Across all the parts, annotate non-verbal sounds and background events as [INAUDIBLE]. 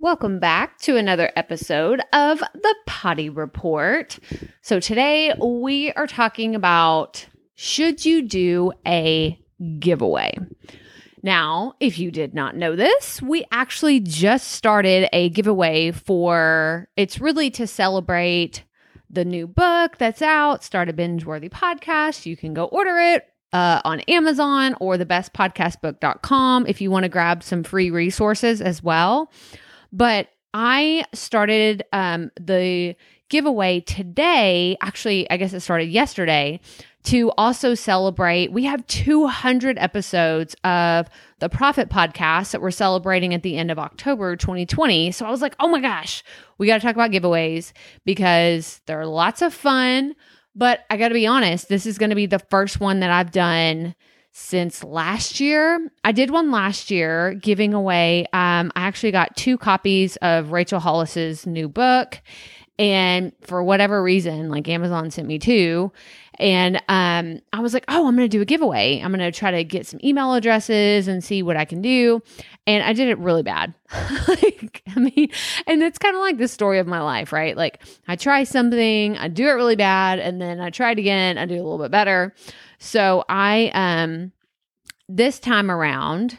Welcome back to another episode of the Potty Report. So, today we are talking about should you do a giveaway? Now, if you did not know this, we actually just started a giveaway for it's really to celebrate the new book that's out, Start a Binge Worthy Podcast. You can go order it uh, on Amazon or thebestpodcastbook.com if you want to grab some free resources as well. But I started um, the giveaway today. Actually, I guess it started yesterday to also celebrate. We have 200 episodes of the Proffitt Podcast that we're celebrating at the end of October 2020. So I was like, oh my gosh, we got to talk about giveaways because they're lots of fun. But I got to be honest, this is going to be the first one that I've done since last year. I did one last year giving away, um, I actually got two copies of Rachel Hollis's new book. And for whatever reason, like Amazon sent me two. And um, I was like, oh, I'm to do a giveaway. I'm to try to get some email addresses and see what I can do. And I did it really bad. [LAUGHS] like, I mean, and it's kind of like the story of my life, right? Like, I try something, I do it really bad, and then I try it again, I do a little bit better. So I, um, this time around,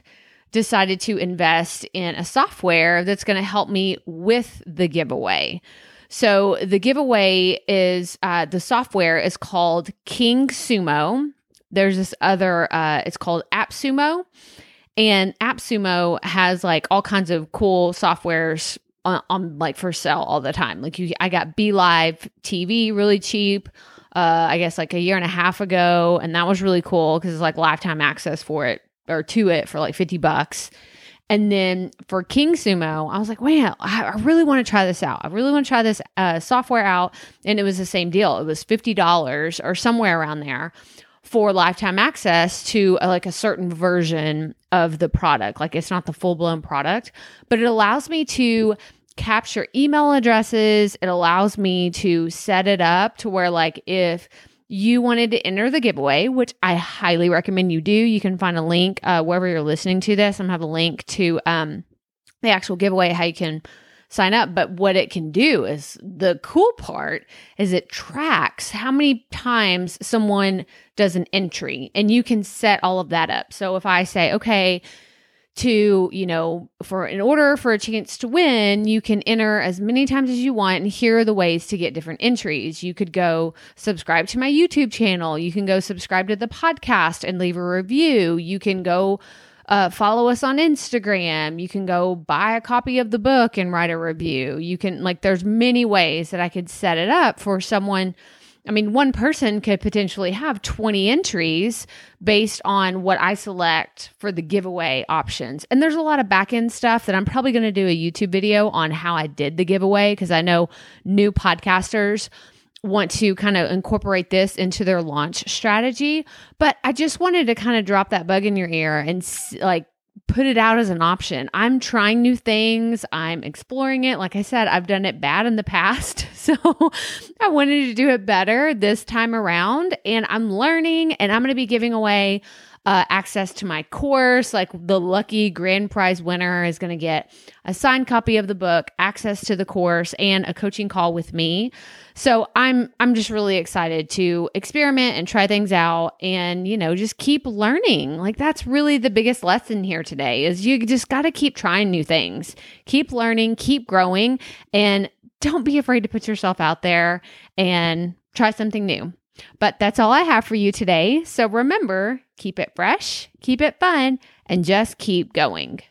decided to invest in a software that's going to help me with the giveaway. So the giveaway is uh, the software is called KingSumo. There's this other, uh, it's called AppSumo. And AppSumo has like all kinds of cool softwares on, on like for sale all the time. Like you, I got BeLive TV really cheap. Uh, I guess like a year and a half ago, and that was really cool because it's like lifetime access for it or to it for like fifty bucks. And then for KingSumo, I was like, wow, I, really want to try this out. I really want to try this uh, software out. And it was the same deal. It was $50 or somewhere around there for lifetime access to a, uh, like a certain version of the product. Like it's not the full blown product, but it allows me to capture email addresses. It allows me to set it up to where, like, if you wanted to enter the giveaway, which I highly recommend you do. You can find a link uh, wherever you're listening to this. I'm gonna have a link to um, the actual giveaway, how you can sign up. But what it can do is the cool part is it tracks how many times someone does an entry, and you can set all of that up. So if I say, okay, to, you know, for in order for a chance to win, you can enter as many times as you want. And here are the ways to get different entries. You could go subscribe to my YouTube channel. You can go subscribe to the podcast and leave a review. You can go uh, follow us on Instagram. You can go buy a copy of the book and write a review. You can, like, there's many ways that I could set it up for someone I mean, one person could potentially have 20 entries based on what I select for the giveaway options. And there's a lot of back end stuff that I'm probably going to do a YouTube video on how I did the giveaway because I know new podcasters want to kind of incorporate this into their launch strategy. But I just wanted to kind of drop that bug in your ear and like put it out as an option. I'm trying new things. I'm exploring it. Like I said, I've done it bad in the past. [LAUGHS] So I wanted to do it better this time around. And I'm learning and I'm going to be giving away uh, access to my course. Like the lucky grand prize winner is going to get a signed copy of the book, access to the course, and a coaching call with me. So I'm I'm just really excited to experiment and try things out, and you know just keep learning. Like that's really the biggest lesson here today is you just got to keep trying new things, keep learning, keep growing, and don't be afraid to put yourself out there and try something new. But that's all I have for you today. So remember, keep it fresh, keep it fun, and just keep going.